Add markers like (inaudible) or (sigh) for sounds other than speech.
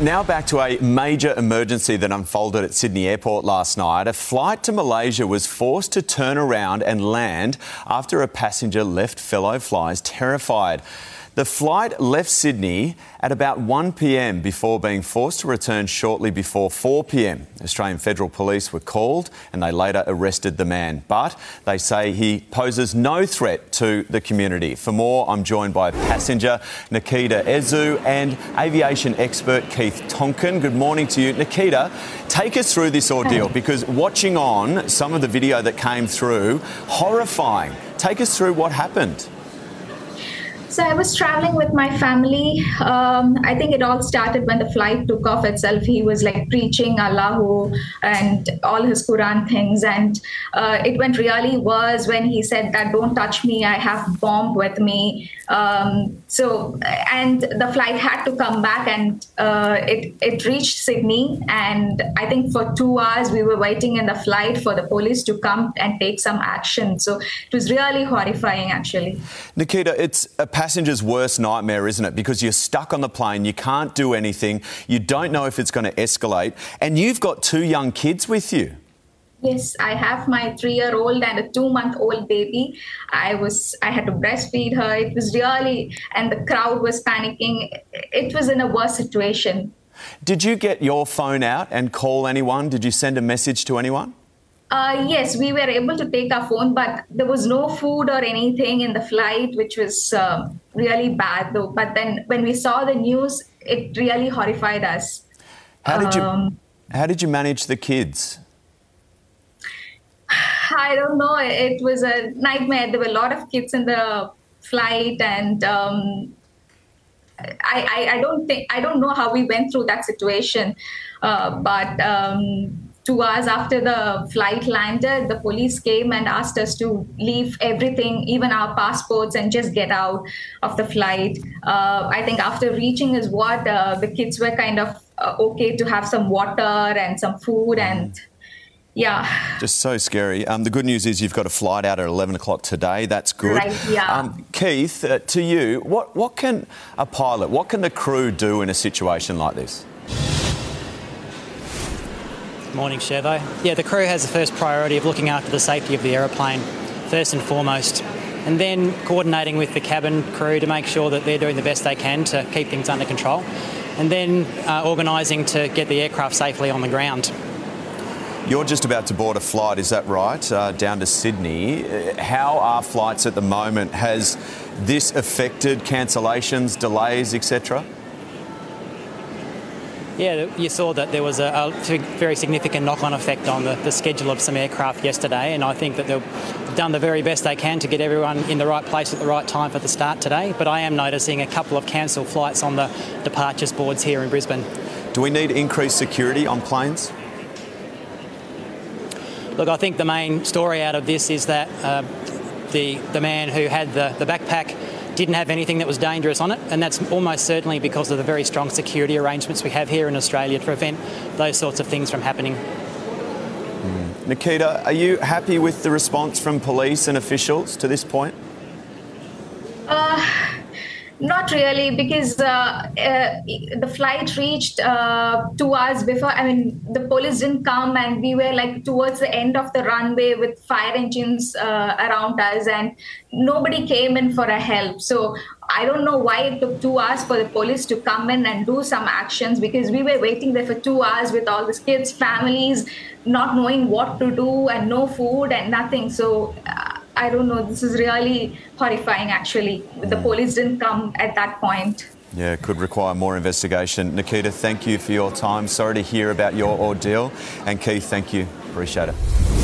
Now back to a major emergency that unfolded at Sydney Airport last night. A flight to Malaysia was forced to turn around and land after a passenger left fellow flyers terrified. The flight left Sydney at about 1 pm before being forced to return shortly before 4 pm. Australian Federal Police were called and they later arrested the man. But they say he poses no threat to the community. For more, I'm joined by passenger Nikita Ezu and aviation expert Keith Tonkin. Good morning to you. Nikita, take us through this ordeal because watching on some of the video that came through, horrifying. Take us through what happened. So I was traveling with my family. Um, I think it all started when the flight took off itself. He was like preaching Allahu and all his Quran things, and uh, it went really worse when he said that "Don't touch me. I have bomb with me." Um, so and the flight had to come back, and uh, it it reached Sydney, and I think for two hours we were waiting in the flight for the police to come and take some action. So it was really horrifying, actually. Nikita, it's a passenger's worst nightmare, isn't it? Because you're stuck on the plane, you can't do anything, you don't know if it's going to escalate, and you've got two young kids with you. Yes, I have my three-year-old and a two-month-old baby. I was I had to breastfeed her. It was really, and the crowd was panicking. It was in a worse situation. Did you get your phone out and call anyone? Did you send a message to anyone? Uh, yes, we were able to take our phone, but there was no food or anything in the flight, which was uh, really bad, though. But then when we saw the news, it really horrified us. How did you um, How did you manage the kids? (sighs) I don't know. It was a nightmare. There were a lot of kids in the flight, and um, I, I, I, don't think I don't know how we went through that situation, uh, but. Um, two hours after the flight landed, the police came and asked us to leave everything, even our passports, and just get out of the flight. Uh, I think after reaching is what uh, the kids were kind of uh, okay to have some water and some food and. Yeah. Just so scary. Um, the good news is you've got a flight out at 11 o'clock today. That's good. Right, yeah. Um, Keith, uh, to you, what, what can a pilot, what can the crew do in a situation like this? Morning, Chevo. Yeah, the crew has the first priority of looking after the safety of the aeroplane, first and foremost, and then coordinating with the cabin crew to make sure that they're doing the best they can to keep things under control, and then uh, organising to get the aircraft safely on the ground. You're just about to board a flight, is that right, uh, down to Sydney? How are flights at the moment? Has this affected cancellations, delays, etc.? Yeah, you saw that there was a, a very significant knock-on effect on the, the, schedule of some aircraft yesterday, and I think that they've done the very best they can to get everyone in the right place at the right time for the start today. But I am noticing a couple of cancelled flights on the departures boards here in Brisbane. Do we need increased security on planes? Look, I think the main story out of this is that uh, the the man who had the, the backpack didn't have anything that was dangerous on it, and that's almost certainly because of the very strong security arrangements we have here in Australia to prevent those sorts of things from happening. Mm. Nikita, are you happy with the response from police and officials to this point? Not really, because uh, uh, the flight reached uh, two hours before. I mean, the police didn't come, and we were like towards the end of the runway with fire engines uh, around us, and nobody came in for a help. So I don't know why it took two hours for the police to come in and do some actions because we were waiting there for two hours with all these kids, families, not knowing what to do, and no food and nothing. So uh, I don't know. This is really horrifying, actually. The mm. police didn't come at that point. Yeah, could require more investigation. Nikita, thank you for your time. Sorry to hear about your ordeal. And Keith, thank you. Appreciate it.